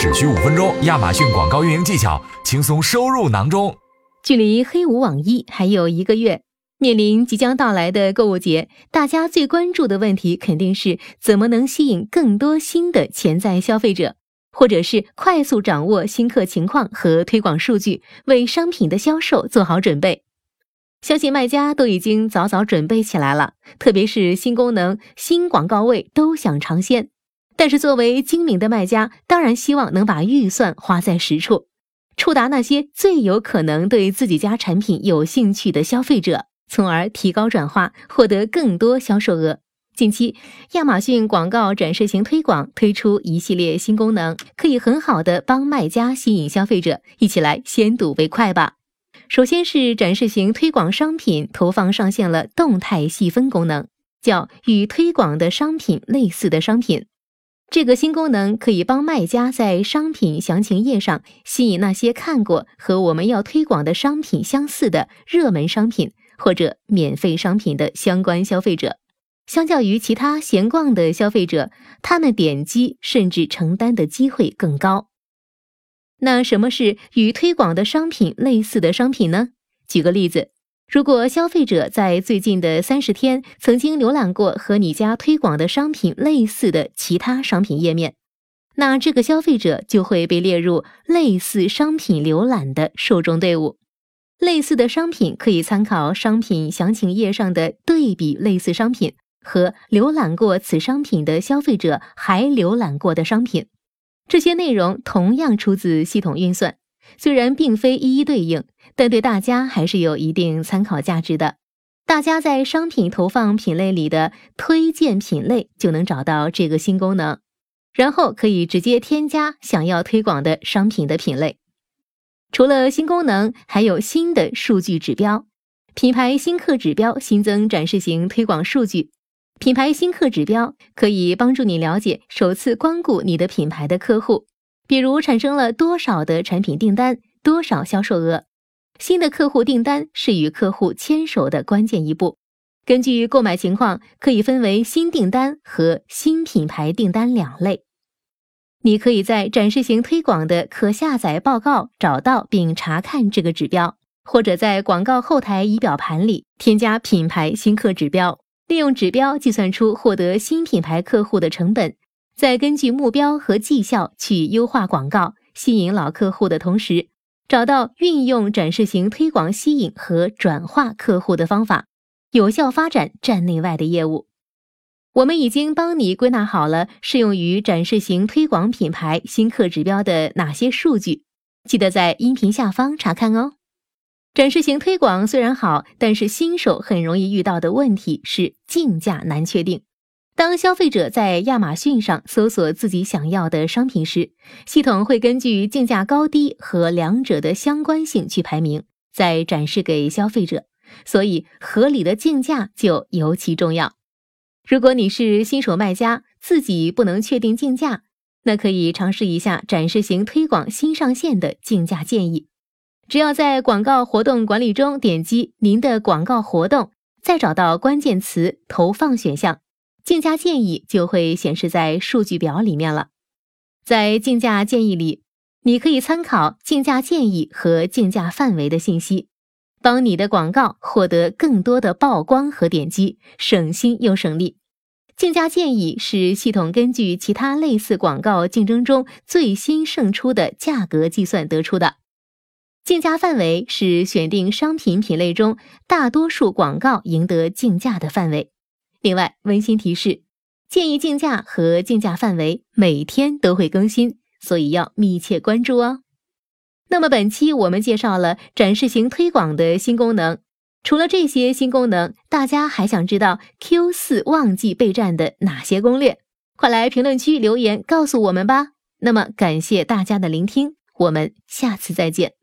只需五分钟，亚马逊广告运营技巧轻松收入囊中。距离黑五网一还有一个月，面临即将到来的购物节，大家最关注的问题肯定是怎么能吸引更多新的潜在消费者，或者是快速掌握新客情况和推广数据，为商品的销售做好准备。相信卖家都已经早早准备起来了，特别是新功能、新广告位都想尝鲜。但是作为精明的卖家，当然希望能把预算花在实处，触达那些最有可能对自己家产品有兴趣的消费者，从而提高转化，获得更多销售额。近期，亚马逊广告展示型推广推出一系列新功能，可以很好的帮卖家吸引消费者。一起来先睹为快吧。首先是展示型推广商品投放上线了动态细分功能，叫与推广的商品类似的商品。这个新功能可以帮卖家在商品详情页上吸引那些看过和我们要推广的商品相似的热门商品或者免费商品的相关消费者。相较于其他闲逛的消费者，他们点击甚至承担的机会更高。那什么是与推广的商品类似的商品呢？举个例子，如果消费者在最近的三十天曾经浏览过和你家推广的商品类似的其他商品页面，那这个消费者就会被列入类似商品浏览的受众队伍。类似的商品可以参考商品详情页上的对比类似商品和浏览过此商品的消费者还浏览过的商品。这些内容同样出自系统运算，虽然并非一一对应，但对大家还是有一定参考价值的。大家在商品投放品类里的推荐品类就能找到这个新功能，然后可以直接添加想要推广的商品的品类。除了新功能，还有新的数据指标，品牌新客指标新增展示型推广数据。品牌新客指标可以帮助你了解首次光顾你的品牌的客户，比如产生了多少的产品订单、多少销售额。新的客户订单是与客户牵手的关键一步。根据购买情况，可以分为新订单和新品牌订单两类。你可以在展示型推广的可下载报告找到并查看这个指标，或者在广告后台仪表盘里添加品牌新客指标。利用指标计算出获得新品牌客户的成本，在根据目标和绩效去优化广告，吸引老客户的同时，找到运用展示型推广吸引和转化客户的方法，有效发展站内外的业务。我们已经帮你归纳好了适用于展示型推广品牌新客指标的哪些数据，记得在音频下方查看哦。展示型推广虽然好，但是新手很容易遇到的问题是竞价难确定。当消费者在亚马逊上搜索自己想要的商品时，系统会根据竞价高低和两者的相关性去排名，再展示给消费者。所以，合理的竞价就尤其重要。如果你是新手卖家，自己不能确定竞价，那可以尝试一下展示型推广新上线的竞价建议。只要在广告活动管理中点击您的广告活动，再找到关键词投放选项，竞价建议就会显示在数据表里面了。在竞价建议里，你可以参考竞价建议和竞价范围的信息，帮你的广告获得更多的曝光和点击，省心又省力。竞价建议是系统根据其他类似广告竞争中最新胜出的价格计算得出的。竞价范围是选定商品品类中大多数广告赢得竞价的范围。另外，温馨提示：建议竞价和竞价范围每天都会更新，所以要密切关注哦。那么，本期我们介绍了展示型推广的新功能。除了这些新功能，大家还想知道 Q 四旺季备战的哪些攻略？快来评论区留言告诉我们吧。那么，感谢大家的聆听，我们下次再见。